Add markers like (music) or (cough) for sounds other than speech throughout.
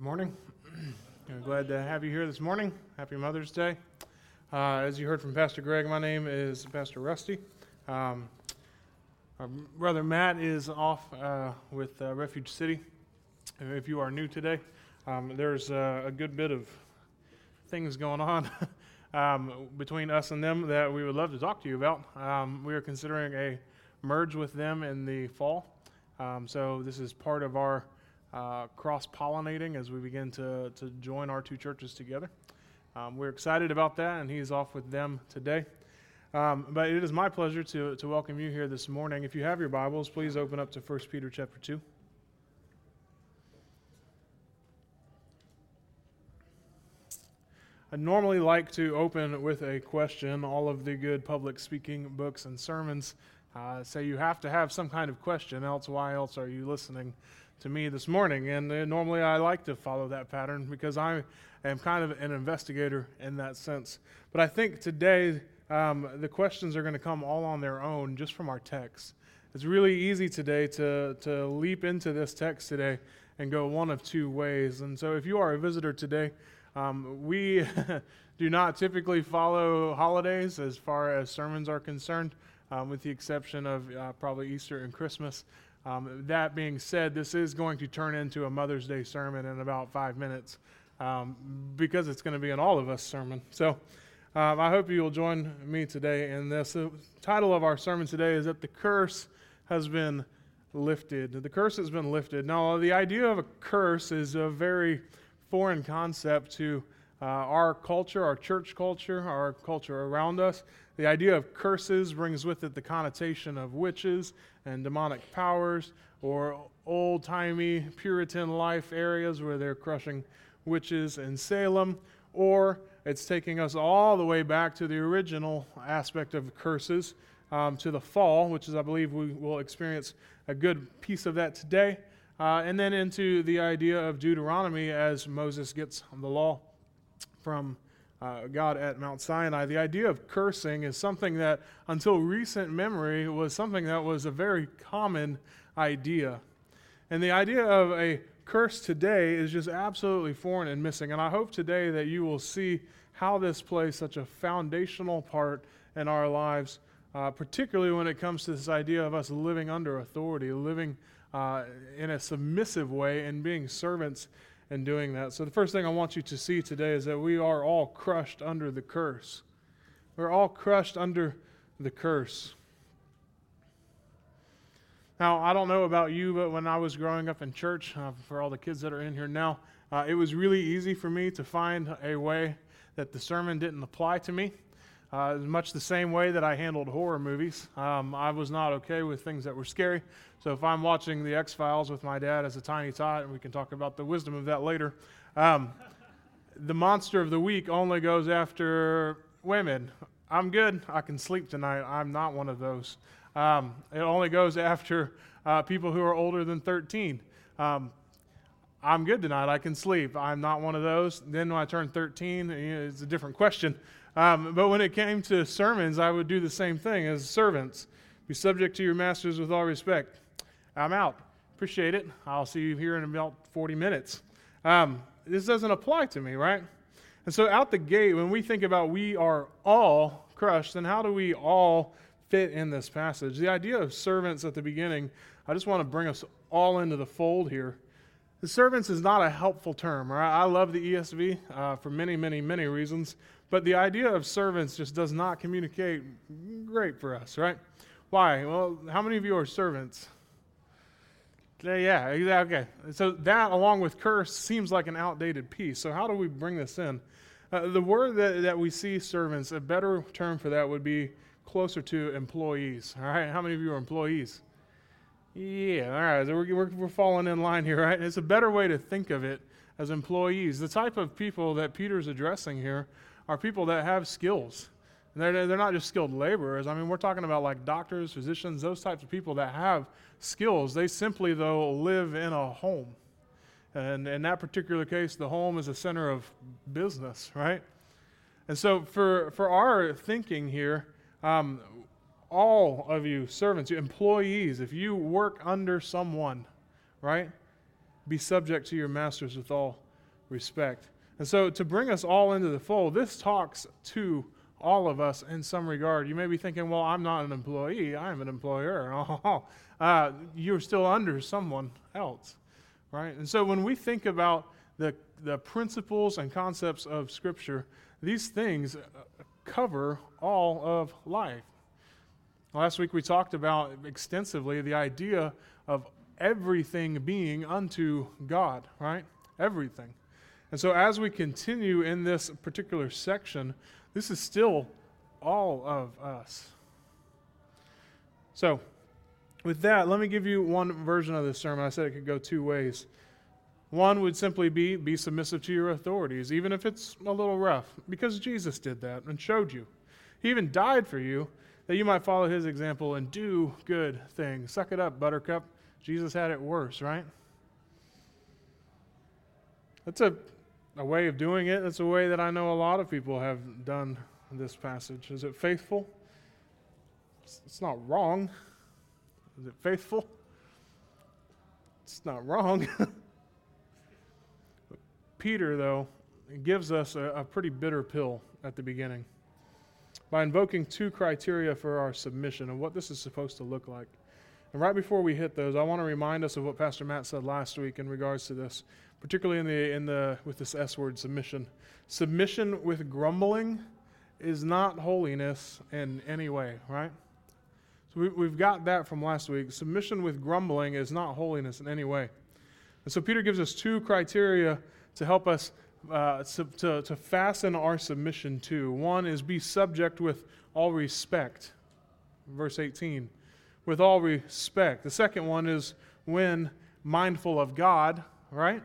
Morning. (clears throat) I'm glad to have you here this morning. Happy Mother's Day. Uh, as you heard from Pastor Greg, my name is Pastor Rusty. Um, our brother Matt is off uh, with uh, Refuge City. If you are new today, um, there's uh, a good bit of things going on (laughs) um, between us and them that we would love to talk to you about. Um, we are considering a merge with them in the fall. Um, so this is part of our uh, cross pollinating as we begin to, to join our two churches together. Um, we're excited about that, and he's off with them today. Um, but it is my pleasure to, to welcome you here this morning. If you have your Bibles, please open up to 1 Peter chapter 2. I normally like to open with a question. All of the good public speaking books and sermons uh, say you have to have some kind of question, else, why else are you listening? To me this morning. And uh, normally I like to follow that pattern because I am kind of an investigator in that sense. But I think today um, the questions are going to come all on their own just from our text. It's really easy today to, to leap into this text today and go one of two ways. And so if you are a visitor today, um, we (laughs) do not typically follow holidays as far as sermons are concerned, um, with the exception of uh, probably Easter and Christmas. Um, that being said, this is going to turn into a Mother's Day sermon in about five minutes um, because it's going to be an all of us sermon. So um, I hope you will join me today in this. The title of our sermon today is that the curse has been lifted. The curse has been lifted. Now, the idea of a curse is a very foreign concept to uh, our culture, our church culture, our culture around us. The idea of curses brings with it the connotation of witches and demonic powers or old timey Puritan life areas where they're crushing witches in Salem, or it's taking us all the way back to the original aspect of curses, um, to the fall, which is, I believe, we will experience a good piece of that today, uh, and then into the idea of Deuteronomy as Moses gets the law from uh, God at Mount Sinai. The idea of cursing is something that, until recent memory, was something that was a very common idea. And the idea of a curse today is just absolutely foreign and missing. And I hope today that you will see how this plays such a foundational part in our lives, uh, particularly when it comes to this idea of us living under authority, living uh, in a submissive way, and being servants in doing that. So, the first thing I want you to see today is that we are all crushed under the curse. We're all crushed under the curse. Now, I don't know about you, but when I was growing up in church, uh, for all the kids that are in here now, uh, it was really easy for me to find a way that the sermon didn't apply to me. Uh, much the same way that I handled horror movies. Um, I was not okay with things that were scary. So if I'm watching The X Files with my dad as a tiny tot, and we can talk about the wisdom of that later, um, the monster of the week only goes after women. I'm good. I can sleep tonight. I'm not one of those. Um, it only goes after uh, people who are older than 13. Um, I'm good tonight. I can sleep. I'm not one of those. Then when I turn 13, it's a different question. Um, but when it came to sermons, I would do the same thing as servants be subject to your masters with all respect. I'm out. Appreciate it. I'll see you here in about 40 minutes. Um, this doesn't apply to me, right? And so, out the gate, when we think about we are all crushed, then how do we all fit in this passage? The idea of servants at the beginning, I just want to bring us all into the fold here. The servants is not a helpful term, right? I love the ESV uh, for many, many, many reasons. But the idea of servants just does not communicate great for us, right? Why? Well, how many of you are servants? Yeah, yeah, okay. So that, along with curse, seems like an outdated piece. So how do we bring this in? Uh, the word that, that we see servants, a better term for that would be closer to employees. All right, how many of you are employees? Yeah, all right. So we're, we're, we're falling in line here, right? It's a better way to think of it as employees. The type of people that Peter's addressing here are people that have skills. And they're, they're not just skilled laborers. I mean, we're talking about like doctors, physicians, those types of people that have skills. They simply, though, live in a home. And in that particular case, the home is a center of business, right? And so, for, for our thinking here, um, all of you servants, employees, if you work under someone, right, be subject to your masters with all respect. And so, to bring us all into the fold, this talks to all of us in some regard. You may be thinking, well, I'm not an employee, I'm an employer. (laughs) uh, you're still under someone else, right? And so, when we think about the, the principles and concepts of Scripture, these things cover all of life. Last week we talked about extensively the idea of everything being unto God, right? Everything. And so as we continue in this particular section, this is still all of us. So, with that, let me give you one version of this sermon. I said it could go two ways. One would simply be be submissive to your authorities, even if it's a little rough, because Jesus did that and showed you. He even died for you that you might follow his example and do good things. Suck it up, buttercup. Jesus had it worse, right? That's a, a way of doing it. That's a way that I know a lot of people have done this passage. Is it faithful? It's, not wrong. Is it faithful? It's not wrong. (laughs) Peter, though, gives us a, a pretty bitter pill at the beginning by invoking two criteria for our submission and what this is supposed to look like. And right before we hit those, I want to remind us of what Pastor Matt said last week in regards to this, particularly in the in the with this S word submission. Submission with grumbling is not holiness in any way, right? So we, we've got that from last week. Submission with grumbling is not holiness in any way. And so Peter gives us two criteria to help us uh, to, to fasten our submission to. One is be subject with all respect, verse 18. With all respect. The second one is when mindful of God, right?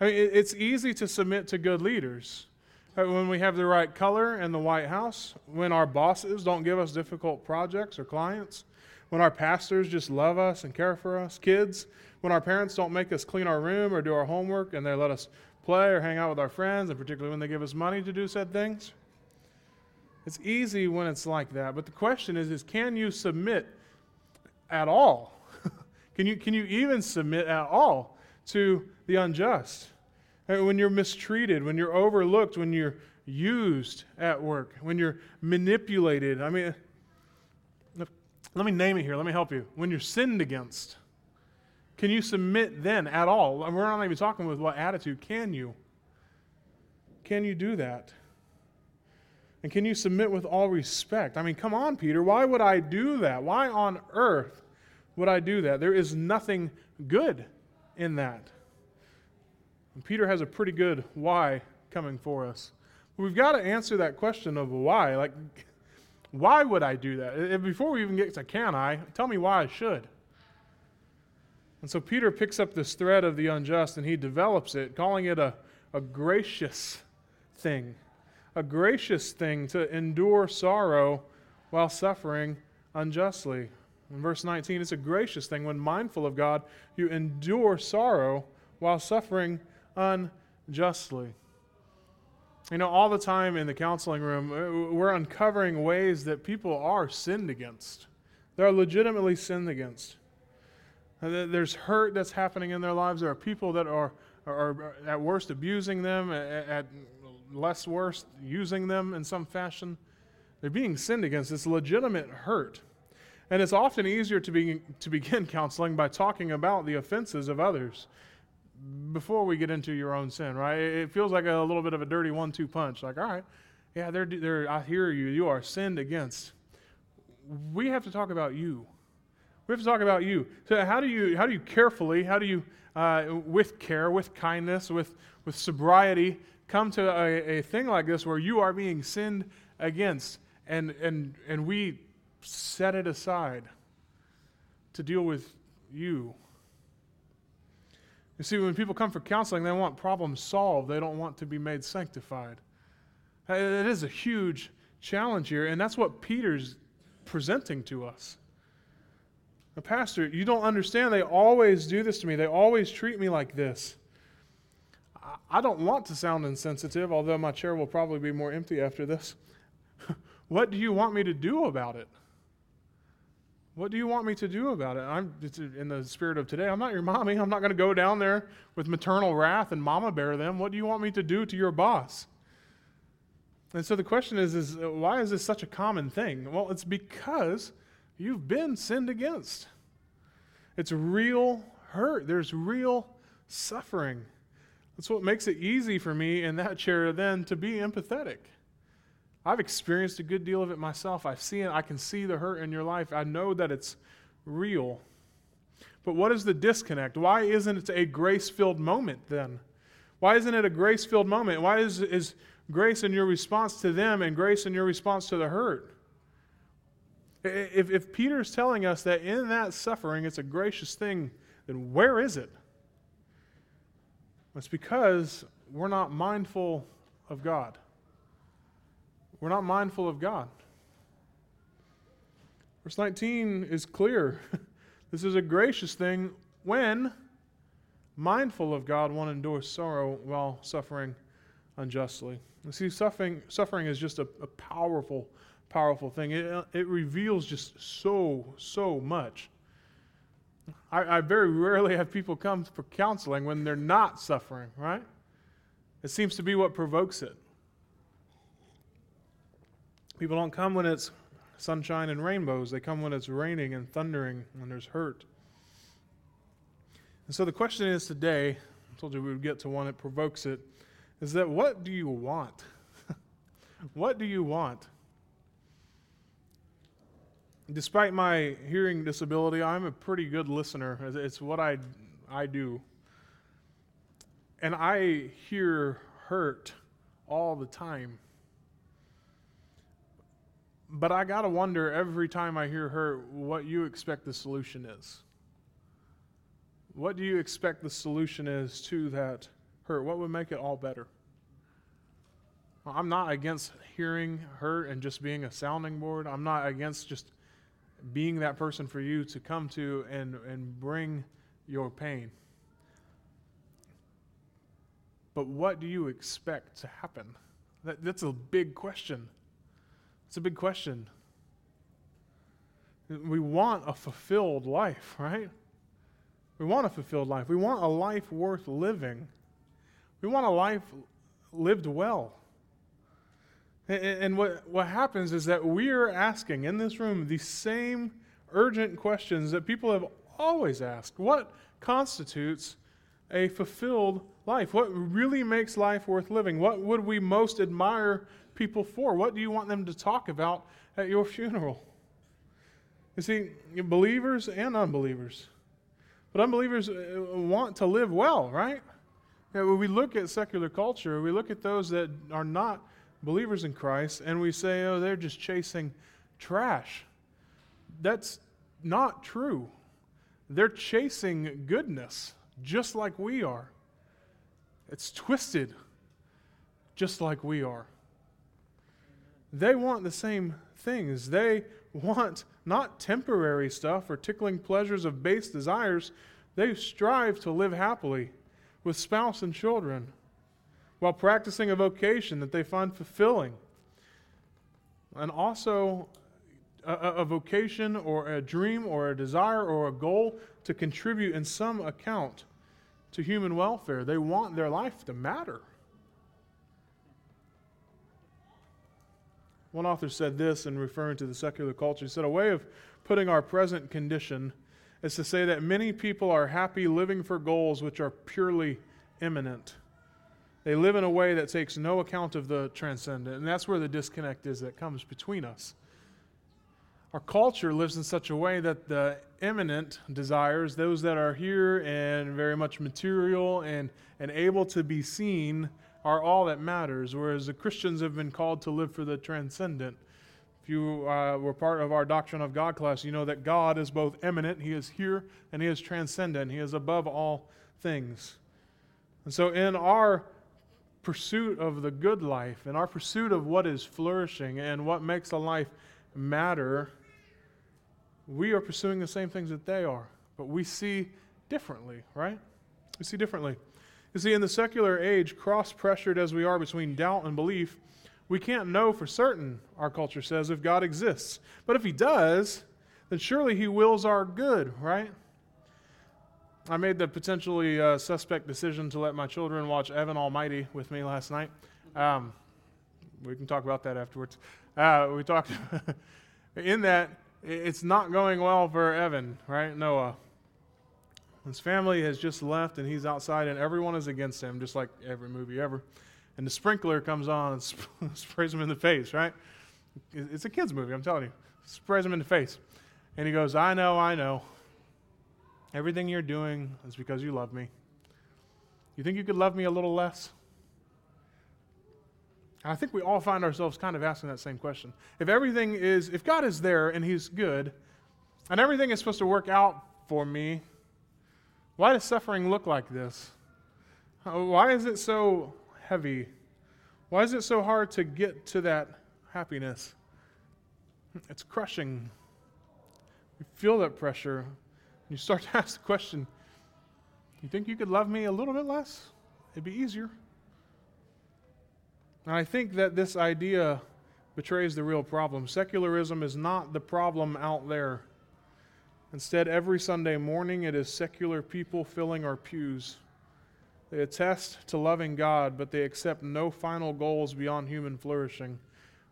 I mean, it's easy to submit to good leaders. Uh, when we have the right color in the White House, when our bosses don't give us difficult projects or clients, when our pastors just love us and care for us, kids, when our parents don't make us clean our room or do our homework and they let us play or hang out with our friends, and particularly when they give us money to do said things. It's easy when it's like that, but the question is, is can you submit at all? (laughs) can, you, can you even submit at all to the unjust? Uh, when you're mistreated, when you're overlooked, when you're used at work, when you're manipulated. I mean, uh, let me name it here. Let me help you. When you're sinned against, can you submit then at all? We're not even talking with what attitude. Can you? Can you do that? And can you submit with all respect? I mean, come on, Peter. Why would I do that? Why on earth would I do that? There is nothing good in that. And Peter has a pretty good why coming for us. We've got to answer that question of why. Like, (laughs) why would I do that? Before we even get to can I, tell me why I should. And so Peter picks up this thread of the unjust and he develops it, calling it a, a gracious thing. A gracious thing to endure sorrow while suffering unjustly. In verse 19, it's a gracious thing when mindful of God, you endure sorrow while suffering unjustly. You know, all the time in the counseling room, uh, we're uncovering ways that people are sinned against. They're legitimately sinned against. Uh, there's hurt that's happening in their lives. There are people that are, are, at worst abusing them, at, at less worst using them in some fashion. They're being sinned against. It's legitimate hurt. And it's often easier to, be, to begin (laughs) counseling by talking about the offenses of others before we get into your own sin, right? It feels like a little bit of a dirty one two punch. Like, all right, yeah, they're, they're, I hear you. You are sinned against. We have to talk about you. We have to talk about you. So how do you how do you carefully, how do you uh, with care, with kindness, with with sobriety, come to a, a thing like this where you are being sinned against, and and and we set it aside to deal with you. You see, when people come for counseling, they want problems solved. They don't want to be made sanctified. It is a huge challenge here, and that's what Peter's presenting to us. Pastor, you don't understand. They always do this to me. They always treat me like this. I don't want to sound insensitive, although my chair will probably be more empty after this. (laughs) what do you want me to do about it? What do you want me to do about it? I'm in the spirit of today. I'm not your mommy. I'm not going to go down there with maternal wrath and mama bear them. What do you want me to do to your boss? And so the question is, is why is this such a common thing? Well, it's because you've been sinned against. It's real hurt. There's real suffering. That's what makes it easy for me in that chair then to be empathetic. I've experienced a good deal of it myself. I've seen. I can see the hurt in your life. I know that it's real. But what is the disconnect? Why isn't it a grace filled moment then? Why isn't it a grace filled moment? Why is, is grace in your response to them and grace in your response to the hurt? If, if Peter's telling us that in that suffering it's a gracious thing, then where is it? It's because we're not mindful of God. We're not mindful of God. Verse 19 is clear. (laughs) this is a gracious thing when mindful of God, one endures sorrow while suffering unjustly. You see, suffering, suffering is just a, a powerful, powerful thing. It, uh, it reveals just so, so much. I, I very rarely have people come for counseling when they're not suffering, right? It seems to be what provokes it. People don't come when it's sunshine and rainbows. They come when it's raining and thundering, when there's hurt. And so the question is today, I told you we would get to one that provokes it, is that what do you want? (laughs) what do you want? Despite my hearing disability, I'm a pretty good listener. It's what I, I do. And I hear hurt all the time. But I got to wonder every time I hear her what you expect the solution is. What do you expect the solution is to that hurt? What would make it all better? I'm not against hearing hurt and just being a sounding board. I'm not against just being that person for you to come to and, and bring your pain. But what do you expect to happen? That, that's a big question. It's a big question. We want a fulfilled life, right? We want a fulfilled life. We want a life worth living. We want a life lived well. And what, what happens is that we are asking in this room the same urgent questions that people have always asked. What constitutes a fulfilled life? What really makes life worth living? What would we most admire people for? What do you want them to talk about at your funeral? You see, believers and unbelievers. But unbelievers uh, want to live well, right? when we look at secular culture, we look at those that are not believers in Christ, and we say, oh, they're just chasing trash. That's not true. They're chasing goodness, just like we are. It's twisted, just like we are. They want the same things. They want not temporary stuff or tickling pleasures of base desires. They strive to live happily with spouse and children while practicing a vocation that they find fulfilling. And also a, a, vocation or a dream or a desire or a goal to contribute in some account to human welfare. They want their life to matter. One author said this in referring to the secular culture. He said, A way of putting our present condition is to say that many people are happy living for goals which are purely immanent. They live in a way that takes no account of the transcendent. And that's where the disconnect is that comes between us. Our culture lives in such a way that the immanent desires, those that are here and very much material and, and able to be seen, are all that matters, whereas the Christians have been called to live for the transcendent. If you uh, were part of our Doctrine of God class, you know that God is both immanent, He is here, and He is transcendent. He is above all things. And so, in our pursuit of the good life, and our pursuit of what is flourishing and what makes a life matter, we are pursuing the same things that they are, but we see differently, right? We see differently. You see, in the secular age, cross pressured as we are between doubt and belief, we can't know for certain, our culture says, if God exists. But if He does, then surely He wills our good, right? I made the potentially uh, suspect decision to let my children watch Evan Almighty with me last night. Um, we can talk about that afterwards. Uh, we talked (laughs) in that it's not going well for Evan, right? Noah. His family has just left and he's outside, and everyone is against him, just like every movie ever. And the sprinkler comes on and (laughs) sp- sprays him in the face, right? It's a kid's movie, I'm telling you. Sprays him in the face. And he goes, I know, I know. Everything you're doing is because you love me. You think you could love me a little less? And I think we all find ourselves kind of asking that same question. If everything is, if God is there and He's good, and everything is supposed to work out for me, why does suffering look like this? Uh, why is it so heavy? Why is it so hard to get to that happiness? It's crushing. You feel that pressure. You start (laughs) to ask the question you think you could love me a little bit less? It'd be easier. And I think that this idea betrays the real problem. Secularism is not the problem out there. Instead, every Sunday morning, it is secular people filling our pews. They attest to loving God, but they accept no final goals beyond human flourishing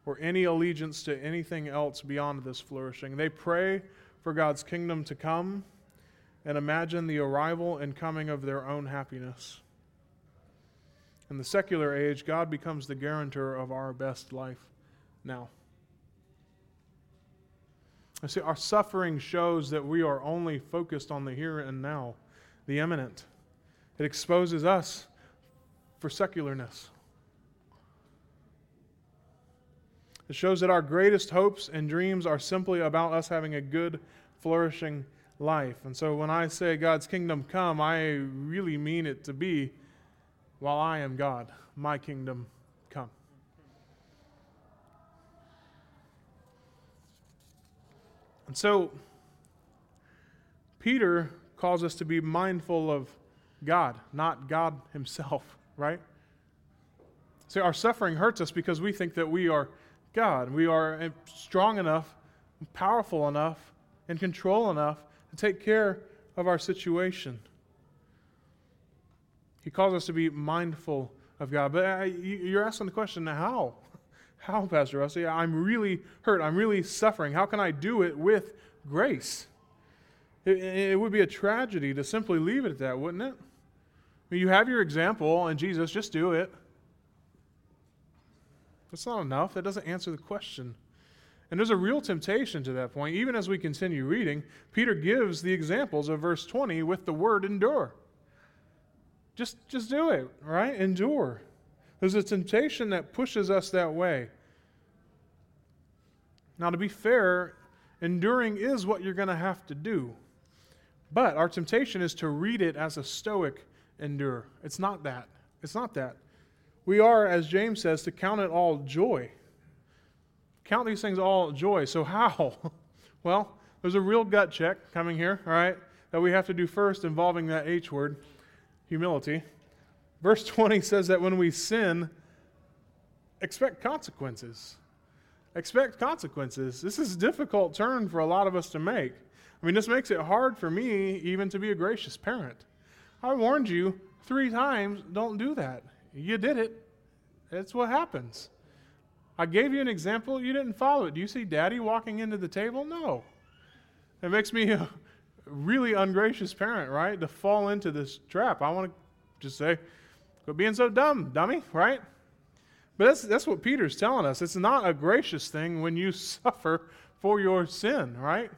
or any allegiance to anything else beyond this flourishing. They pray for God's kingdom to come and imagine the arrival and coming of their own happiness. In the secular age, God becomes the guarantor of our best life now. I see, our suffering shows that we are only focused on the here and now, the immanent. It exposes us for secularness. It shows that our greatest hopes and dreams are simply about us having a good, flourishing life. And so when I say God's kingdom come, I really mean it to be while I am God, my kingdom come. And so, Peter calls us to be mindful of God, not God Himself, (laughs) right? See, our suffering hurts us because we think that we are God. We are eh, strong enough, powerful enough, in control enough to take care of our situation. He calls us to be mindful of God. But uh, you're asking the question, how? (laughs) How, Pastor Rusty? I'm really hurt. I'm really suffering. How can I do it with grace? It, it would be a tragedy to simply leave it at that, wouldn't it? I mean, you have your example, and Jesus, just do it. That's not enough. That doesn't answer the question. And there's a real temptation to that point. Even as we continue reading, Peter gives the examples of verse 20 with the word endure. Just, just do it, right? Endure. There's a temptation that pushes us that way. Now, to be fair, enduring is what you're going to have to do. But our temptation is to read it as a stoic endure. It's not that. It's not that. We are, as James says, to count it all joy. Count these things all joy. So, how? (laughs) well, there's a real gut check coming here, all right, that we have to do first involving that H word humility. Verse 20 says that when we sin, expect consequences. Expect consequences. This is a difficult turn for a lot of us to make. I mean, this makes it hard for me even to be a gracious parent. I warned you three times don't do that. You did it. That's what happens. I gave you an example, you didn't follow it. Do you see daddy walking into the table? No. It makes me (laughs) a really ungracious parent, right? To fall into this trap. I want to just say, quit being so dumb, dummy, right? But that's, that's what Peter's telling us. It's not a gracious thing when you (laughs) suffer for your sin, right?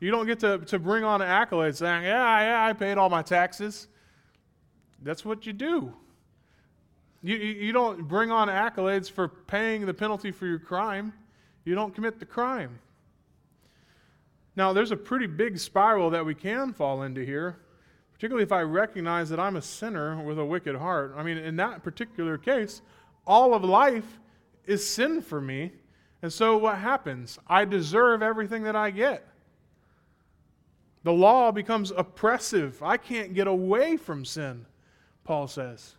You don't get to, to bring on accolades saying, yeah, yeah, I paid all my taxes. That's what you do. You, you don't bring on accolades for paying the penalty for your crime. You don't commit the crime. Now, there's a pretty big spiral that we can fall into here, particularly if I recognize that I'm a sinner with a wicked heart. I mean, in that particular case, all of life is sin for me. And so what happens? I deserve everything that I get. The law becomes oppressive. I can't get away from sin, Paul says.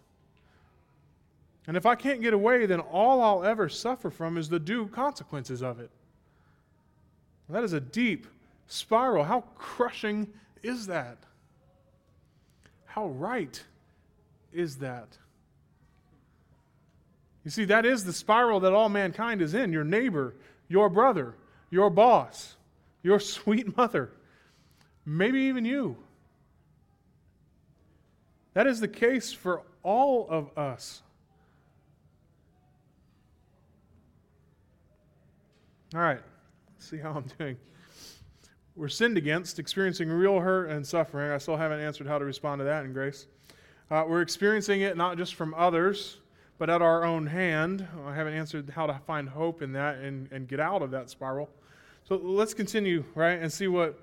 And if I can't get away, then all I'll ever suffer from is the due consequences of it. That is a deep spiral. How crushing is that? How right is that? You see, that is the spiral that all mankind is in your neighbor, your brother, your boss, your (laughs) sweet mother, maybe even you. That is the case for all of us. All right, Let's see how I'm doing. We're sinned against, experiencing real hurt and suffering. I still haven't answered how to respond to that in grace. Uh, we're experiencing it not just from others, but at our own hand. I haven't answered how to find hope in that and, and get out of that spiral. So let's continue, right, and see what,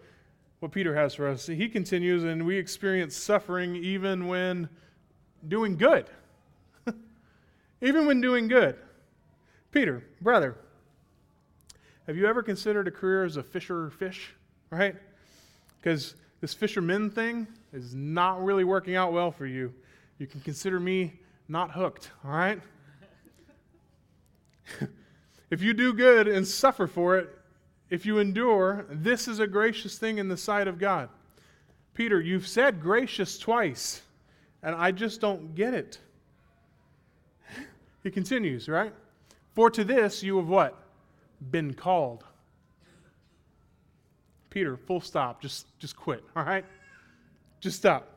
what Peter has for us. He continues, and we experience suffering even when doing good. (laughs) even when doing good. Peter, brother, have you ever considered a career as a fisher fish, right? Because this fisherman thing is not really working out well for you. You can consider me not hooked, all right? (laughs) if you do good and suffer for it, if you endure, this is a gracious thing in the sight of God. Peter, you've said gracious twice, and I just don't get it. He continues, right? For to this you have what? Been called. Peter, full stop. Just, just quit, all right? Just stop.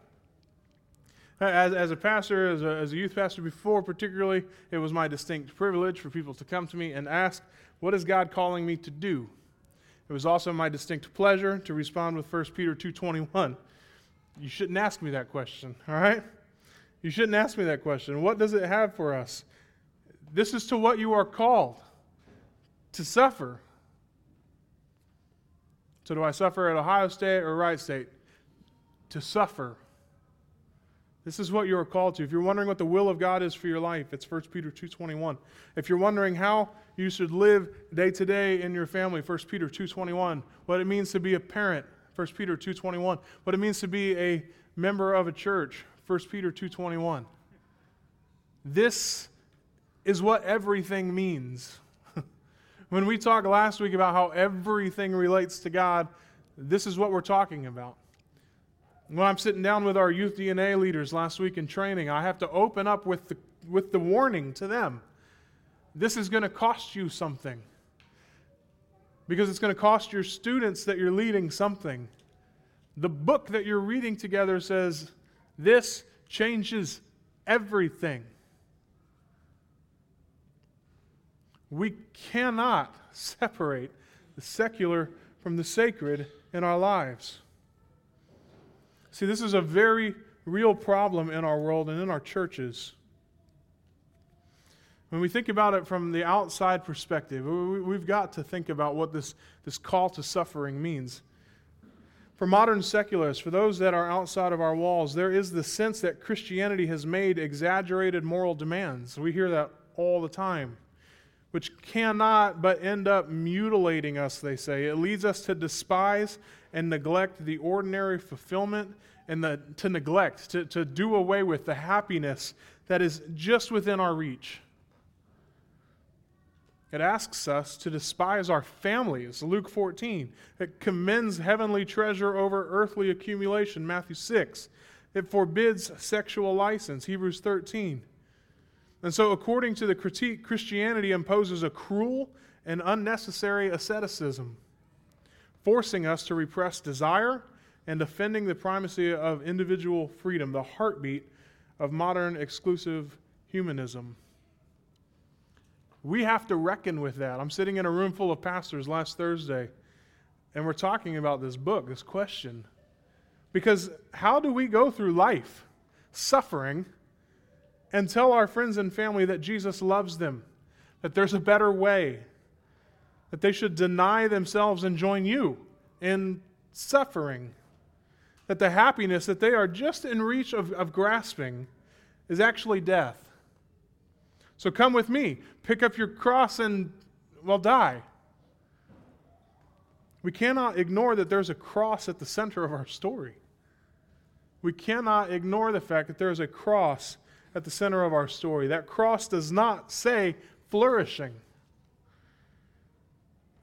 As, as a pastor, as a, as a youth pastor before, particularly, it was my distinct privilege for people to come to me and ask, What is God calling me to do? It was also my distinct pleasure to respond with 1 Peter 2.21. You shouldn't ask me that question, all right? You shouldn't ask me that question. What does it have for us? This is to what you are called to suffer. So, do I suffer at Ohio State or Wright State? To suffer. This is what you are called to. If you're wondering what the will of God is for your life, it's 1 Peter 2:21. If you're wondering how you should live day to day in your family, 1 Peter 2:21. What it means to be a parent, 1 Peter 2:21. What it means to be a member of a church, 1 Peter 2:21. This is what everything means. When we talked last week about how everything relates to God, this is what we're talking about. When I'm sitting down with our youth DNA leaders last week in training, I have to open up with the, with the warning to them. This is going to cost you something. Because it's going to cost your students that you're leading something. The book that you're reading together says this changes everything. We cannot separate the secular from the sacred in our lives. See, this is a very real problem in our world and in our churches. When we think about it from the outside perspective, we've got to think about what this, this call to suffering means. For modern secularists, for those that are outside of our walls, there is the sense that Christianity has made exaggerated moral demands. We hear that all the time which cannot but end up mutilating us, they say. It leads us to despise and neglect the ordinary fulfillment and the, to neglect, to, to do away with the happiness that is just within our reach. It asks us to despise our families, Luke 14. It commends heavenly treasure over earthly accumulation, Matthew 6. It forbids sexual license, Hebrews 13. And so, according to the critique, Christianity imposes a cruel and unnecessary asceticism, forcing us to repress desire and defending the primacy of individual freedom, the heartbeat of modern exclusive humanism. We have to reckon with that. I'm sitting in a room full of pastors last Thursday, and we're talking about this book, this question. Because how do we go through life suffering? And tell our friends and family that Jesus loves them, that there's a better way, that they should deny themselves and join you in suffering, that the happiness that they are just in reach of, of grasping is actually death. So come with me, pick up your cross, and, well, die. We cannot ignore that there's a cross at the center of our story. We cannot ignore the fact that there is a cross at the center of our story. That cross does not say flourishing.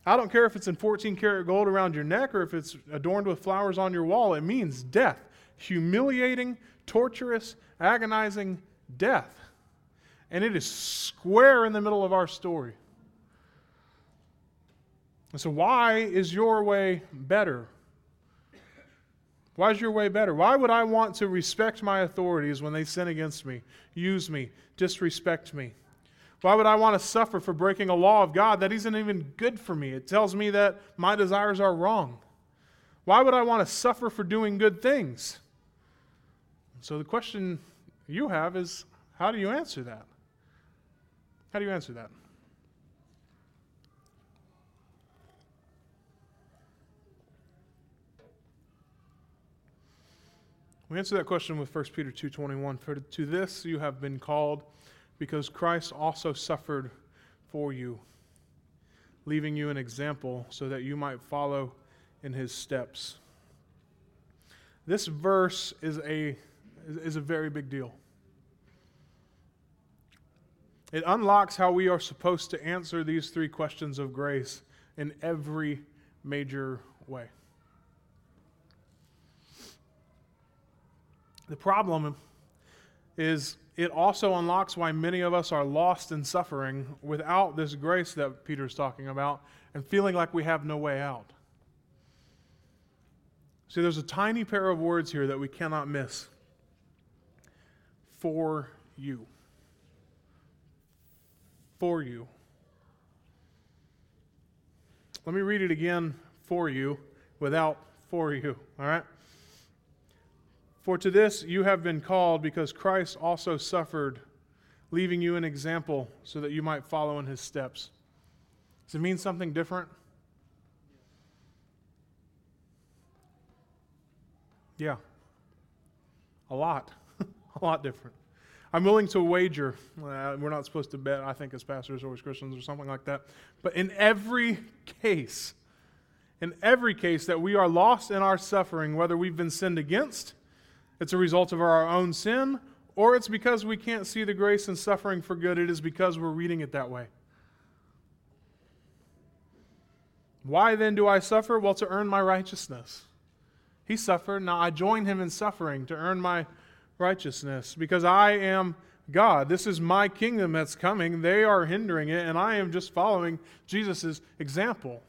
I don't care if it's in 14 karat gold around your neck or if it's adorned with flowers on your wall. It means death. Humiliating, torturous, agonizing death. And it is square in the middle of our story. And so, why is your way better? Why is your way better? Why would I want to respect my authorities when they sin against me, use me, disrespect me? Why would I want to suffer for breaking a law of God that isn't even good for me? It tells me that my desires are wrong. Why would I want to suffer for doing good things? So the question you have is how do you answer that? How do you answer that? We answer that question with 1 Peter 2:21. For to this you have been called because Christ also suffered for you, leaving you an example so that you might follow in his steps. This verse is a, is a very big deal. It unlocks how we are supposed to answer these three questions of grace in every major way. The problem is it also unlocks why many of us are lost in suffering without this grace that Peter's talking about and feeling like we have no way out. See, there's a tiny pair of words here that we cannot miss. For you. For you. Let me read it again for you without for you, all right? For to this you have been called, because Christ also suffered, leaving you an example so that you might follow in his steps. Does it mean something different? Yeah. A lot. (laughs) a lot different. I'm willing to wager, uh, we're not supposed to bet, I think, as pastors or as Christians or something like that, but in every case, in every case that we are lost in our suffering, whether we've been sinned against, it's a result of our own sin, or it's because we can't see the grace and suffering for good. It is because we're reading it that way. Why then do I suffer? Well, to earn my righteousness. He suffered. Now I join him in suffering to earn my righteousness because I am God. This is my kingdom that's coming. They are hindering it, and I am just following Jesus' example.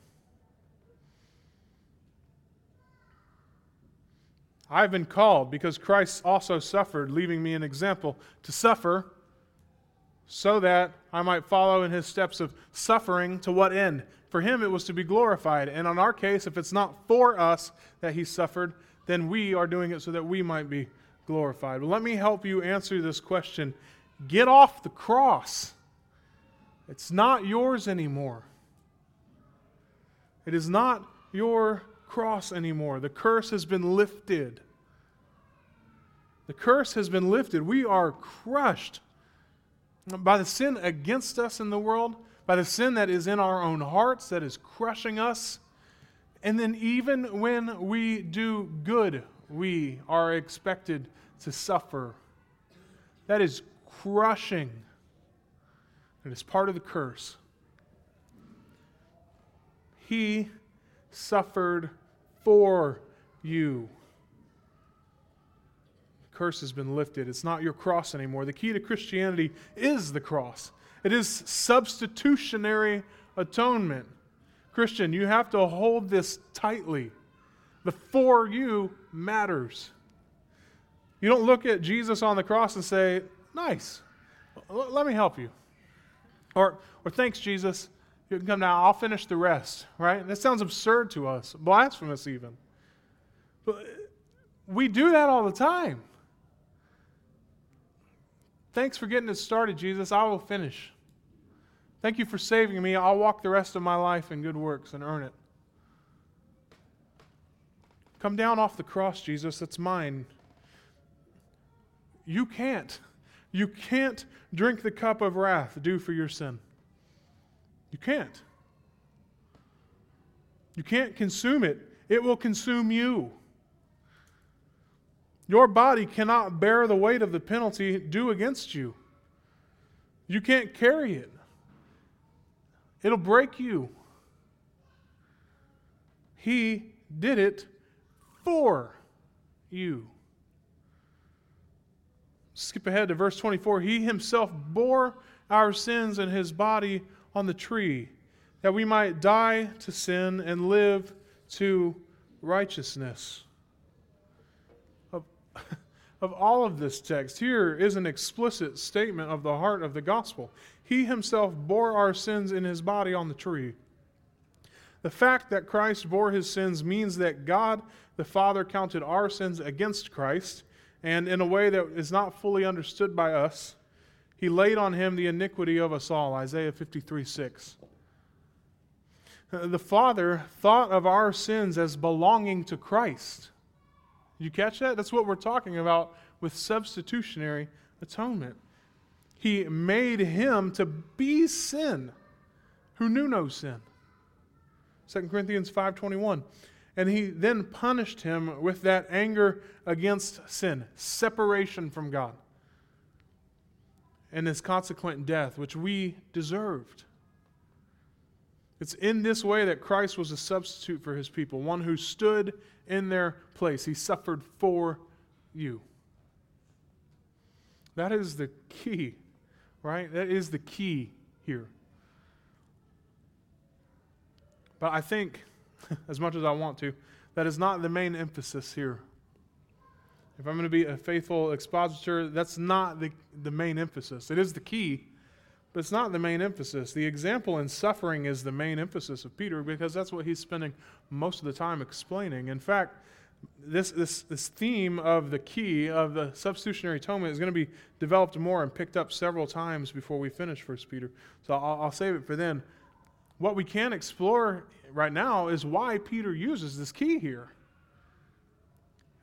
I've been called because Christ also suffered, leaving me an example to suffer so that I might follow in his steps of suffering to what end? For him, it was to be glorified. And in our case, if it's not for us that he suffered, then we are doing it so that we might be glorified. But let me help you answer this question. Get off the cross. It's not yours anymore. It is not your cross anymore. The curse has been lifted. The curse has been lifted. We are crushed by the sin against us in the world, by the sin that is in our own hearts that is crushing us. And then, even when we do good, we are expected to suffer. That is crushing. It is part of the curse. He suffered for you. The curse has been lifted. It's not your cross anymore. The key to Christianity is the cross, it is substitutionary atonement. Christian, you have to hold this tightly. The for you matters. You don't look at Jesus on the cross and say, Nice, let me help you. Or, or thanks, Jesus. You can come now, I'll finish the rest, right? That sounds absurd to us, blasphemous even. But we do that all the time. Thanks for getting it started, Jesus. I will finish. Thank you for saving me. I'll walk the rest of my life in good works and earn it. Come down off the cross, Jesus. That's mine. You can't. You can't drink the cup of wrath due for your sin. You can't. You can't consume it, it will consume you. Your body cannot bear the weight of the penalty due against you. You can't carry it, it'll break you. He did it for you. Skip ahead to verse 24. He himself bore our sins in his body on the tree, that we might die to sin and live to righteousness. Of, (laughs) of all of this text, here is an explicit statement of the heart of the gospel. He himself bore our sins in his body on the tree. The fact that Christ bore his sins means that God the Father counted our sins against Christ, and in a way that is not fully understood by us, he laid on him the iniquity of us all. Isaiah 53 6. The Father thought of our sins as belonging to Christ. You catch that? That's what we're talking about with substitutionary atonement. He made him to be sin who knew no sin. 2 Corinthians 5:21. And he then punished him with that anger against sin, separation from God, and his consequent death, which we deserved. It's in this way that Christ was a substitute for his people, one who stood in their place. He suffered for you. That is the key, right? That is the key here. But I think (laughs) as much as I want to. That is not the main emphasis here. If I'm going to be a faithful expositor, that's not the, the main emphasis. It is the key, but it's not the main emphasis. The example in suffering is the main emphasis of Peter because that's what he's spending most of the time explaining. In fact, this, this, this theme of the key of the substitutionary atonement is going to be developed more and picked up several times before we finish First Peter. So I'll, I'll save it for then. What we can explore right now is why Peter uses this key here.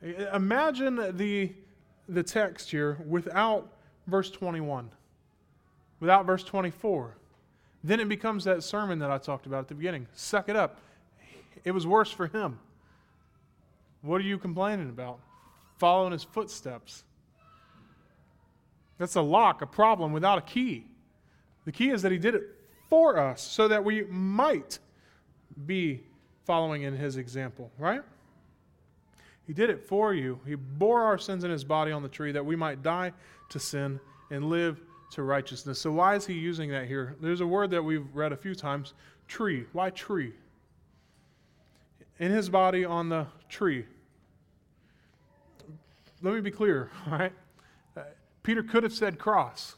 Imagine the, the text here without verse 21, without verse 24. Then it becomes that sermon that I talked about at the beginning. Suck it up. It was worse for him. What are you complaining about? Following his footsteps. That's a lock, a problem without a key. The key is that he did it for us so that we might be following in his example, right? He did it for you. He bore our sins in his body on the tree that we might die to sin and live to righteousness. So, why is he using that here? There's a word that we've read a few times tree. Why tree? In his body on the tree. Let me be clear, (laughs) all right? Uh, Peter could have said cross.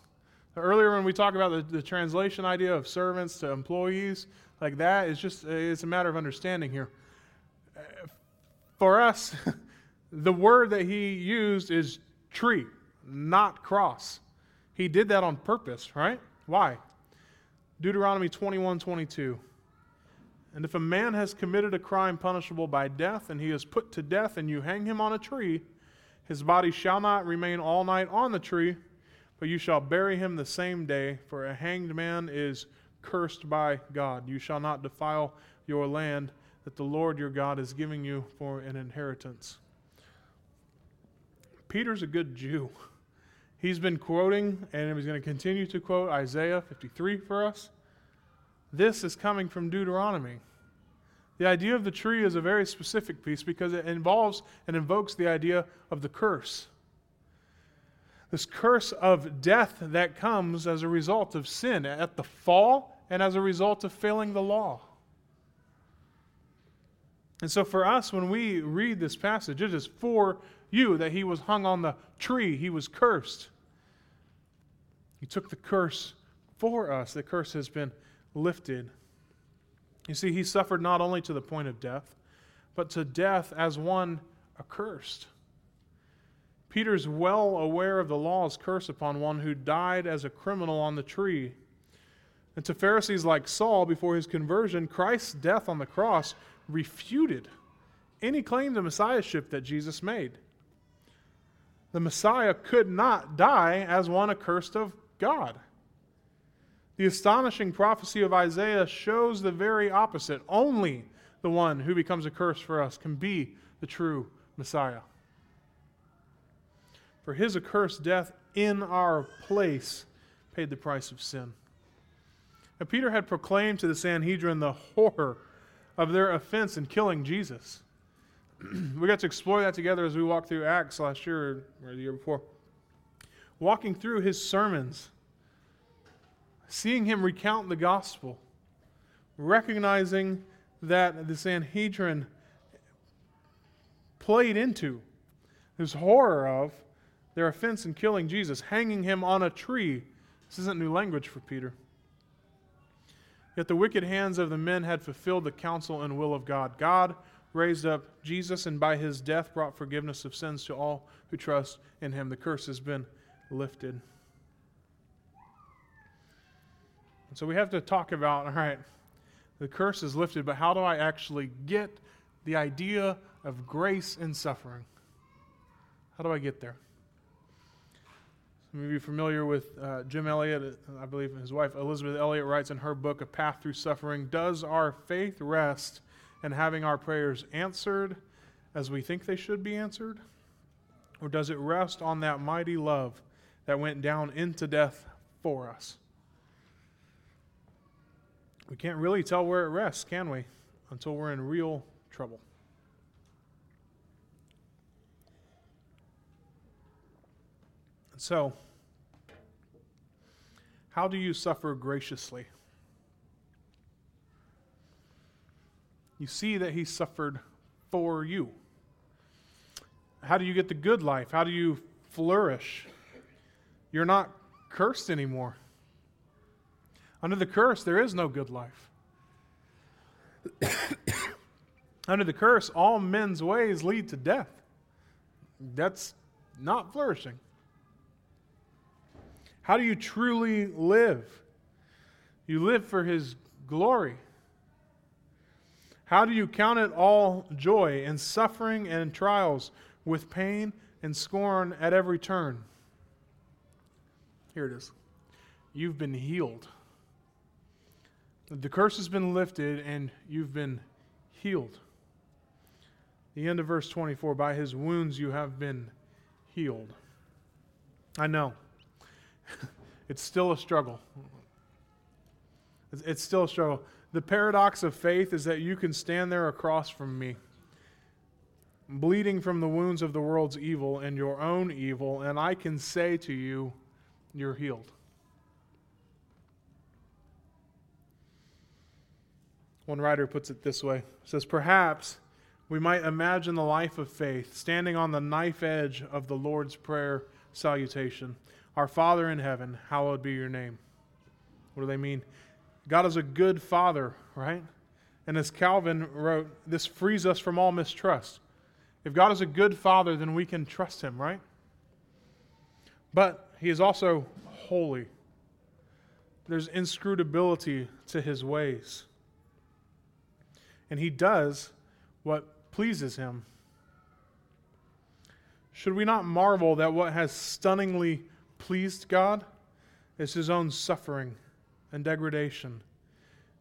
Earlier, when we talk about the, the translation idea of servants to employees, like that is just it's a matter of understanding here. For us, (laughs) the word that he used is tree, not cross. He did that on purpose, right? Why? Deuteronomy 21 22. And if a man has committed a crime punishable by death, and he is put to death, and you hang him on a tree, his body shall not remain all night on the tree, but you shall bury him the same day, for a hanged man is cursed by God. You shall not defile your land that the Lord your God is giving you for an inheritance. Peter's a good Jew. He's been quoting, and he's going to continue to quote Isaiah 53 for us. This is coming from Deuteronomy. The idea of the tree is a very specific piece because it involves and invokes the idea of the curse this curse of death that comes as a result of sin at the fall and as a result of failing the law. And so, for us, when we read this passage, it is for you that he was hung on the tree, he was cursed. He took the curse for us. The curse has been lifted. You see, he suffered not only to the point of death, but to death as one accursed. Peter's well aware of the law's curse upon one who died as a criminal on the tree. And to Pharisees like Saul, before his conversion, Christ's death on the cross refuted any claim to messiahship that Jesus made. The Messiah could not die as one accursed of God. The astonishing prophecy of Isaiah shows the very opposite. Only the one who becomes a curse for us can be the true Messiah for his accursed death in our place paid the price of sin. Now, Peter had proclaimed to the Sanhedrin the horror of their offense in killing Jesus. (clears throat) we got to explore that together as we walked through Acts last year or the year before. Walking through his sermons, seeing him recount the gospel, recognizing that the Sanhedrin played into his horror of their offense in killing Jesus, hanging him on a tree. This isn't new language for Peter. Yet the wicked hands of the men had fulfilled the counsel and will of God. God raised up Jesus, and by his death brought forgiveness of sins to all who trust in him. The curse has been lifted. And so we have to talk about all right, the curse is lifted, but how do I actually get the idea of grace in suffering? How do I get there? Some of you familiar with uh, Jim Elliot, I believe his wife Elisabeth Elliot writes in her book, A Path Through Suffering Does our faith rest in having our prayers answered as we think they should be answered? Or does it rest on that mighty love that went down into death for us? We can't really tell where it rests, can we? Until we're in real trouble. So, how do you suffer graciously? You see that he suffered for you. How do you get the good life? How do you flourish? You're not cursed anymore. Under the curse, there is no good life. (coughs) Under the curse, all men's ways lead to death. That's not flourishing. How do you truly live? You live for His glory. How do you count it all joy in suffering and trials, with pain and scorn at every turn? Here it is. You've been healed. The curse has been lifted and you've been healed. The end of verse 24 by his wounds you have been healed. I know. (laughs) it's still a struggle. It's still a struggle. The paradox of faith is that you can stand there across from me, bleeding from the wounds of the world's evil and your own evil, and I can say to you, You're healed. One writer puts it this way says, Perhaps we might imagine the life of faith standing on the knife edge of the Lord's Prayer salutation. Our Father in heaven, hallowed be your name. What do they mean? God is a good father, right? And as Calvin wrote, this frees us from all mistrust. If God is a good father, then we can trust him, right? But he is also holy. There's inscrutability to his ways. And he does what pleases him. Should we not marvel that what has stunningly pleased God is his own suffering and degradation,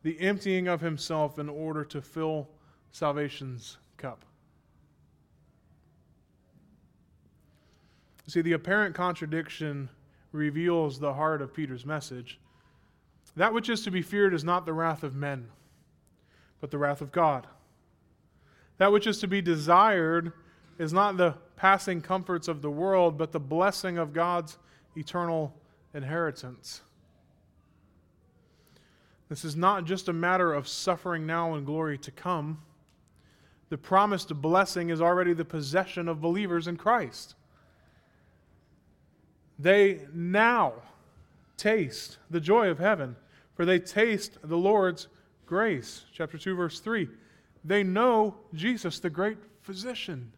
the emptying of himself in order to fill salvation's cup. See, the apparent contradiction reveals the heart of Peter's message. That which is to be feared is not the wrath of men, but the wrath of God. That which is to be desired is not the passing comforts of the world, but the blessing of God's eternal inheritance. This is not just a matter of suffering now and glory to come. The promised blessing is already the possession of believers in Christ. They now taste the joy of heaven, for they taste the Lord's grace. Chapter 2, verse 3. They know Jesus, the great physician.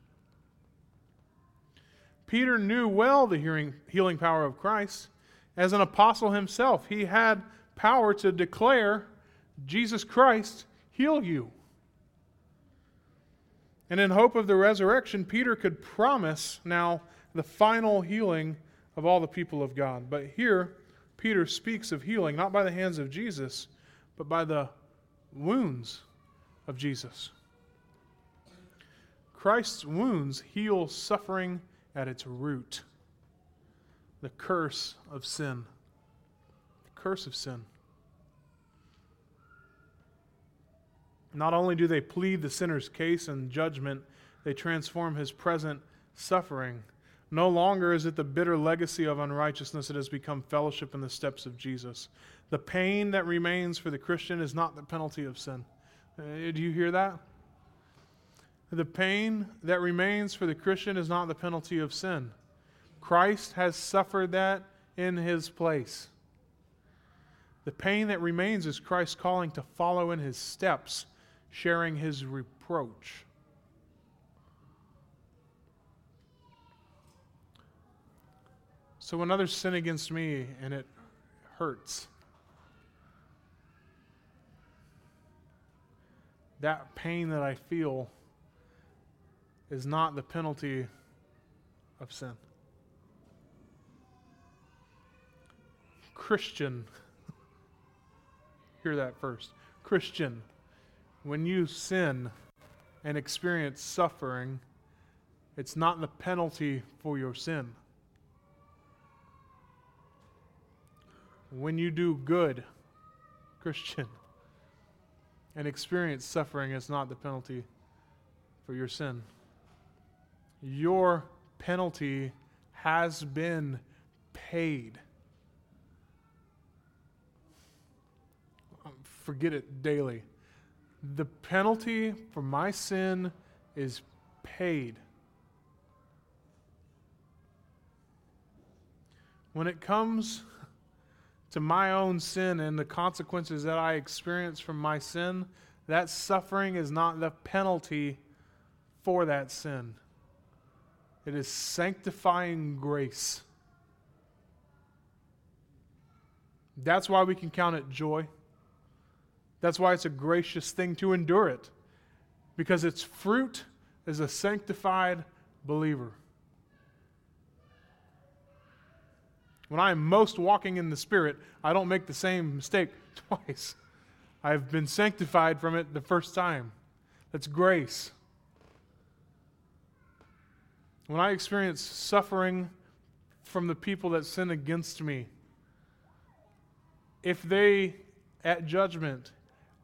Peter knew well the hearing, healing power of Christ. As an apostle himself, he had power to declare Jesus Christ heal you. And in hope of the resurrection, Peter could promise now the final healing of all the people of God. But here, Peter speaks of healing not by the hands of Jesus, but by the wounds of Jesus. Christ's wounds heal suffering at its root the curse of sin. The curse of sin. Not only do they plead the sinner's case and judgment, they transform his present suffering. No longer is it the bitter legacy of unrighteousness, it has become fellowship in the steps of Jesus. The pain that remains for the Christian is not the penalty of sin. Uh, do you hear that? The pain that remains for the Christian is not the penalty of sin. Christ has suffered that in his place. The pain that remains is Christ calling to follow in his steps, sharing his reproach. So when others sin against me and it hurts, that pain that I feel is not the penalty of sin. Christian, hear that first. Christian, when you sin and experience suffering, it's not the penalty for your sin. When you do good, Christian, and experience suffering, it's not the penalty for your sin. Your penalty has been paid. Forget it daily. The penalty for my sin is paid. When it comes to my own sin and the consequences that I experience from my sin, that suffering is not the penalty for that sin. It is sanctifying grace. That's why we can count it joy. That's why it's a gracious thing to endure it, because its fruit is a sanctified believer. When I am most walking in the Spirit, I don't make the same mistake (laughs) twice. I've been sanctified from it the first time. That's grace. When I experience suffering from the people that sin against me, if they, at judgment,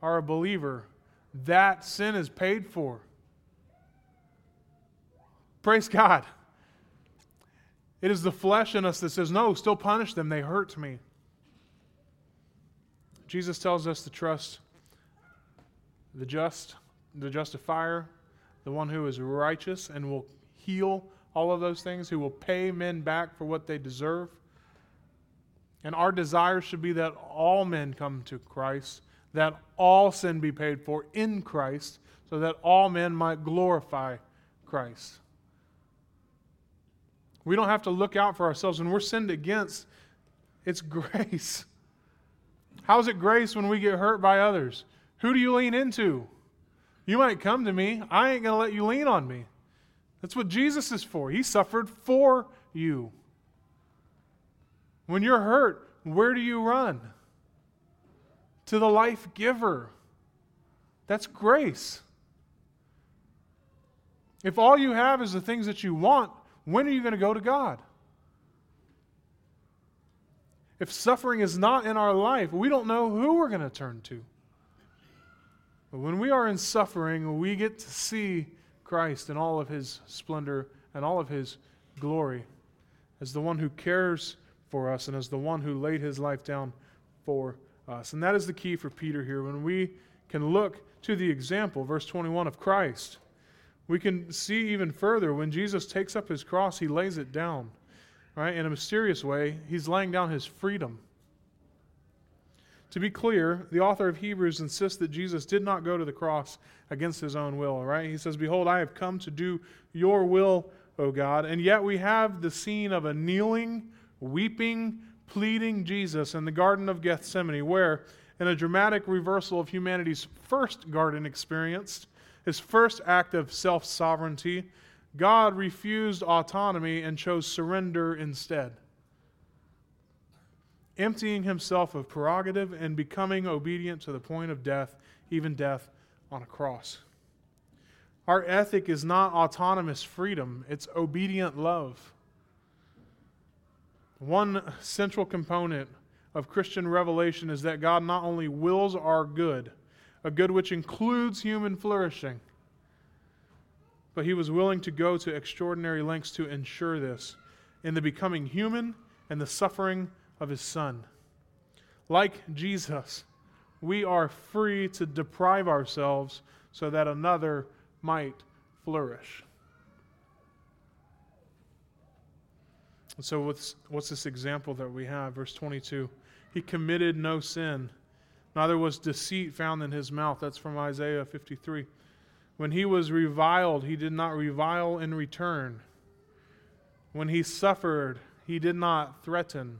are a believer, that sin is paid for. Praise God. It is the flesh in us that says, No, still punish them. They hurt me. Jesus tells us to trust the just, the justifier, the one who is righteous and will heal all of those things, who will pay men back for what they deserve. And our desire should be that all men come to Christ, that all sin be paid for in Christ, so that all men might glorify Christ. We don't have to look out for ourselves. When we're sinned against, it's (laughs) grace. How's it grace when we get hurt by others? Who do you lean into? You might come to me. I ain't going to let you lean on me. That's what Jesus is for. He suffered for you. When you're hurt, where do you run? To the life giver. That's grace. If all you have is the things that you want, when are you going to go to God? If suffering is not in our life, we don't know who we're going to turn to. But when we are in suffering, we get to see Christ in all of his splendor and all of his glory as the one who cares for us and as the one who laid his life down for us. And that is the key for Peter here. When we can look to the example, verse 21 of Christ, we can see even further when Jesus takes up his cross, he lays it down. Right? In a mysterious way, he's laying down his freedom. To be clear, the author of Hebrews insists that Jesus did not go to the cross against his own will, right? He says, Behold, I have come to do your will, O God. And yet we have the scene of a kneeling, weeping, pleading Jesus in the Garden of Gethsemane, where, in a dramatic reversal of humanity's first garden experience, his first act of self sovereignty, God refused autonomy and chose surrender instead. Emptying himself of prerogative and becoming obedient to the point of death, even death on a cross. Our ethic is not autonomous freedom, it's obedient love. One central component of Christian revelation is that God not only wills our good, a good which includes human flourishing. But he was willing to go to extraordinary lengths to ensure this in the becoming human and the suffering of his son. Like Jesus, we are free to deprive ourselves so that another might flourish. And so, what's, what's this example that we have? Verse 22 He committed no sin, neither was deceit found in his mouth. That's from Isaiah 53. When he was reviled, he did not revile in return. When he suffered, he did not threaten,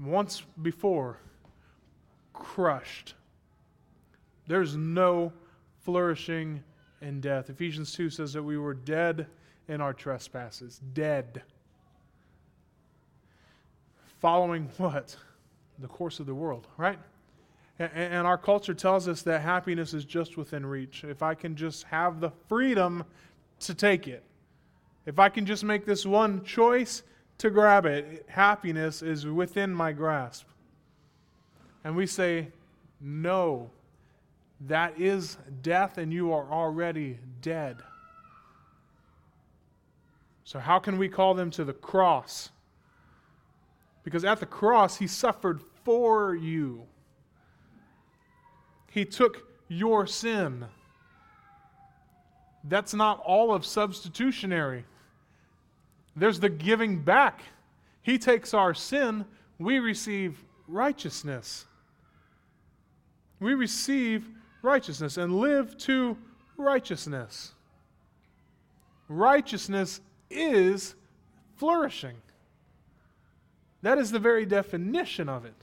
Once before, crushed. There's no flourishing in death. Ephesians 2 says that we were dead in our trespasses. Dead. Following what? the course of the world, right? And our culture tells us that happiness is just within reach. If I can just have the freedom to take it, if I can just make this one choice to grab it, happiness is within my grasp. And we say, no, that is death, and you are already dead. So, how can we call them to the cross? Because at the cross, he suffered for you. He took your sin. That's not all of substitutionary. There's the giving back. He takes our sin, we receive righteousness. We receive righteousness and live to righteousness. Righteousness is flourishing. That is the very definition of it.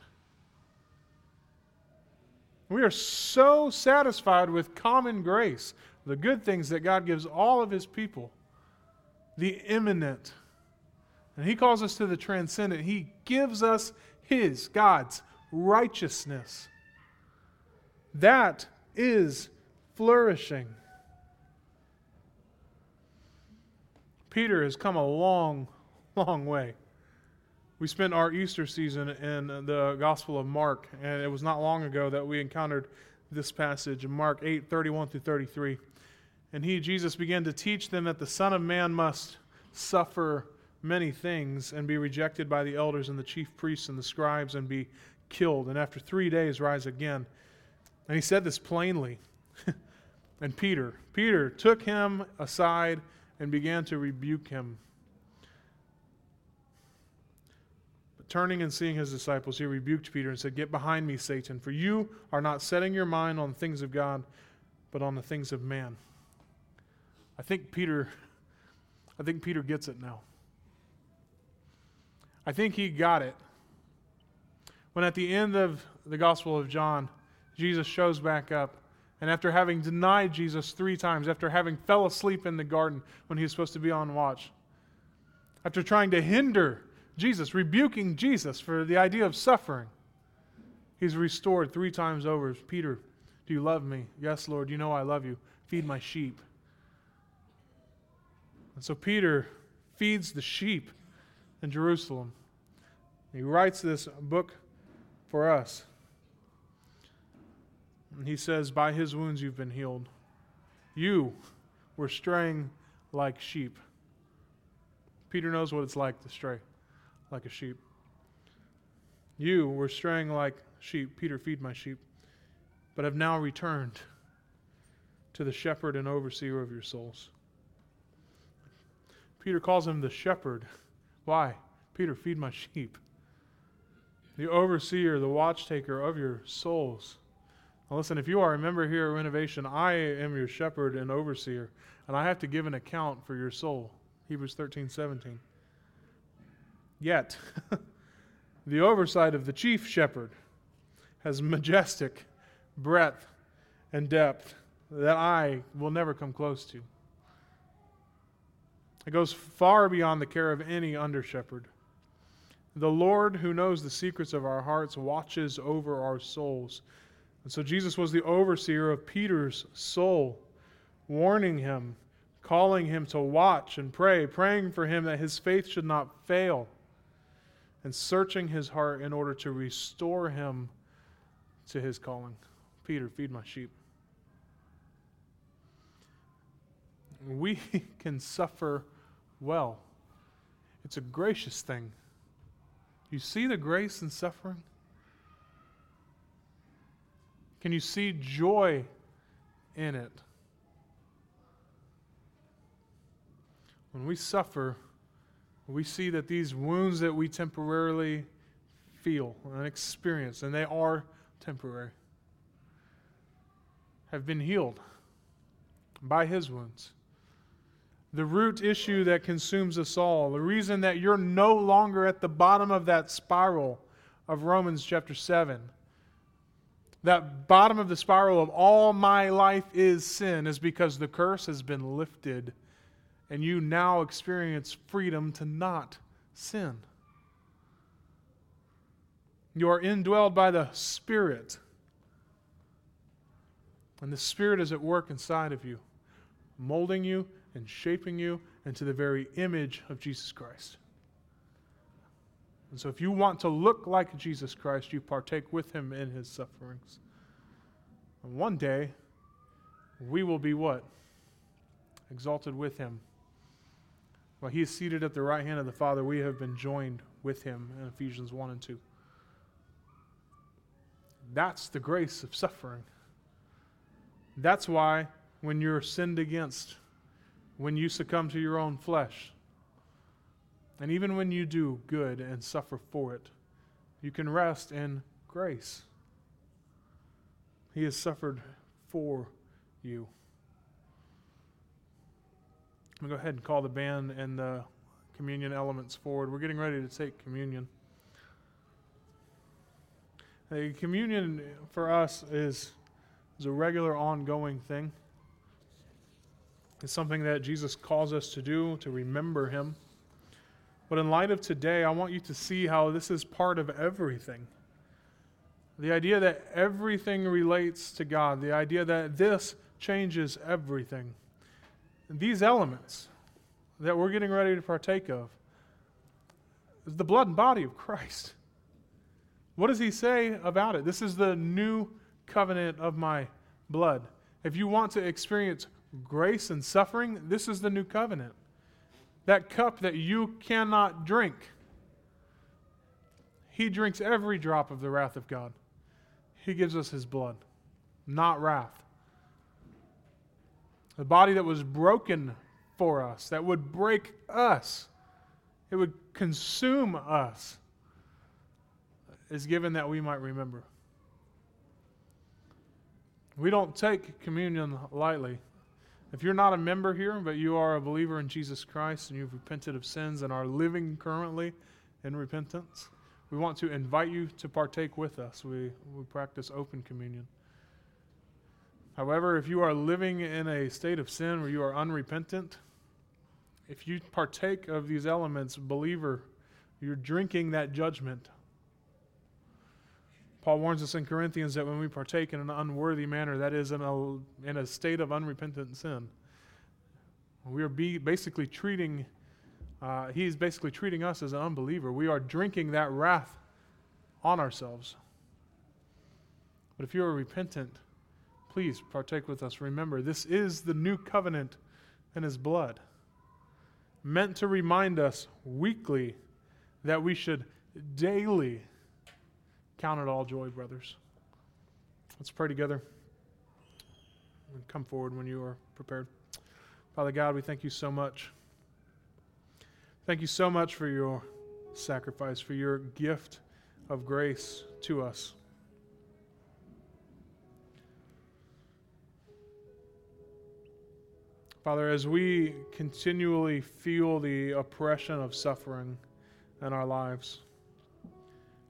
We are so satisfied with common grace, the good things that God gives all of His people, the immanent. And He calls us to the transcendent. He gives us His, God's, righteousness. That is flourishing. Peter has come a long, long way. We spent our Easter season in the Gospel of Mark, and it was not long ago that we encountered this passage in Mark 8 31 through 33. And he, Jesus, began to teach them that the Son of Man must suffer many things and be rejected by the elders and the chief priests and the scribes and be killed, and after three days rise again. And he said this plainly. (laughs) and Peter, Peter took him aside and began to rebuke him. But turning and seeing his disciples, he rebuked Peter and said, Get behind me, Satan, for you are not setting your mind on the things of God, but on the things of man. I think Peter I think Peter gets it now. I think he got it. When at the end of the Gospel of John, Jesus shows back up, and after having denied Jesus three times, after having fell asleep in the garden when he was supposed to be on watch, after trying to hinder Jesus, rebuking Jesus for the idea of suffering. He's restored three times over. Peter, do you love me? Yes, Lord, you know I love you. Feed my sheep. And so Peter feeds the sheep in Jerusalem. He writes this book for us. And he says, By his wounds you've been healed. You were straying like sheep. Peter knows what it's like to stray like a sheep. You were straying like sheep. Peter, feed my sheep. But have now returned to the shepherd and overseer of your souls. Peter calls him the shepherd. Why? Peter, feed my sheep. The overseer, the watchtaker of your souls. Now, listen, if you are a member here at Renovation, I am your shepherd and overseer, and I have to give an account for your soul. Hebrews 13, 17. Yet, (laughs) the oversight of the chief shepherd has majestic breadth and depth that I will never come close to. It goes far beyond the care of any under shepherd. The Lord, who knows the secrets of our hearts, watches over our souls. And so Jesus was the overseer of Peter's soul, warning him, calling him to watch and pray, praying for him that his faith should not fail, and searching his heart in order to restore him to his calling. Peter, feed my sheep. We (laughs) can suffer well. It's a gracious thing. You see the grace in suffering? Can you see joy in it? When we suffer, we see that these wounds that we temporarily feel and experience, and they are temporary, have been healed by His wounds the root issue that consumes us all, the reason that you're no longer at the bottom of that spiral of Romans chapter 7. That bottom of the spiral of all my life is sin is because the curse has been lifted and you now experience freedom to not sin. You are indwelled by the Spirit. And the Spirit is at work inside of you, molding you and shaping you into the very image of Jesus Christ. And so, if you want to look like Jesus Christ, you partake with him in his sufferings. And one day, we will be what? Exalted with him. While he is seated at the right hand of the Father, we have been joined with him in Ephesians 1 and 2. That's the grace of suffering. That's why when you're sinned against, when you succumb to your own flesh. And even when you do good and suffer for it, you can rest in grace. He has suffered for you. I'm going to go ahead and call the band and the communion elements forward. We're getting ready to take communion. The communion for us is, is a regular ongoing thing. It's something that Jesus calls us to do, to remember Him. But in light of today, I want you to see how this is part of everything. The idea that everything relates to God, the idea that this changes everything. These elements that we're getting ready to partake of is the blood and body of Christ. What does he say about it? This is the new covenant of my blood. If you want to experience grace and suffering, this is the new covenant. That cup that you cannot drink, he drinks every drop of the wrath of God. He gives us his blood, not wrath. The body that was broken for us, that would break us, it would consume us, is given that we might remember. We don't take communion lightly. If you're not a member here, but you are a believer in Jesus Christ and you've repented of sins and are living currently in repentance, we want to invite you to partake with us. We, we practice open communion. However, if you are living in a state of sin where you are unrepentant, if you partake of these elements, believer, you're drinking that judgment Paul warns us in Corinthians that when we partake in an unworthy manner, that is in a, in a state of unrepentant sin. We are basically treating, uh, he's basically treating us as an unbeliever. We are drinking that wrath on ourselves. But if you are repentant, please partake with us. Remember, this is the new covenant in his blood, meant to remind us weekly that we should daily Count it all joy, brothers. Let's pray together. And come forward when you are prepared. Father God, we thank you so much. Thank you so much for your sacrifice, for your gift of grace to us. Father, as we continually feel the oppression of suffering in our lives,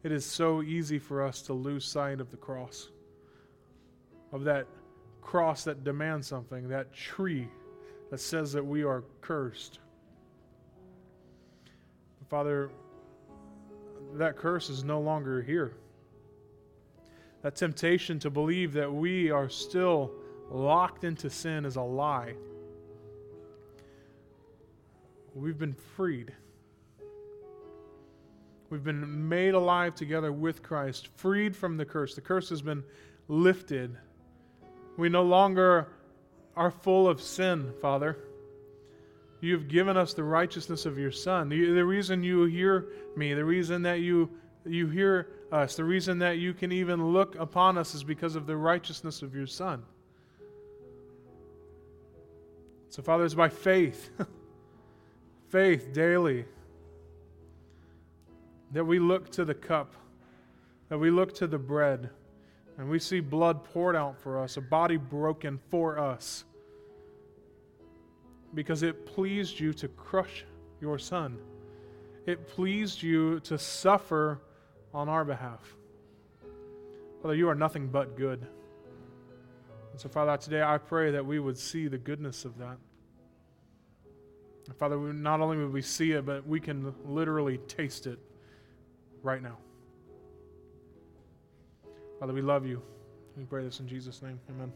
it is so easy for us to lose sight of the cross, of that cross that demands something, that tree that says that we are cursed. Father, that curse is no longer here. That temptation to believe that we are still locked into sin is a lie. We've been freed. We've been made alive together with Christ, freed from the curse. The curse has been lifted. We no longer are full of sin, Father. You've given us the righteousness of your Son. The, the reason you hear me, the reason that you, you hear us, the reason that you can even look upon us is because of the righteousness of your Son. So, Father, it's by faith, (laughs) faith daily, that we look to the cup, that we look to the bread, and we see blood poured out for us, a body broken for us, because it pleased you to crush your Son. It pleased you to suffer on our behalf. Father, you are nothing but good. And so, Father, today I pray that we would see the goodness of that. And Father, not only would we see it, but we can literally taste it right now. Father, we love you. We pray this in Jesus' name. Amen.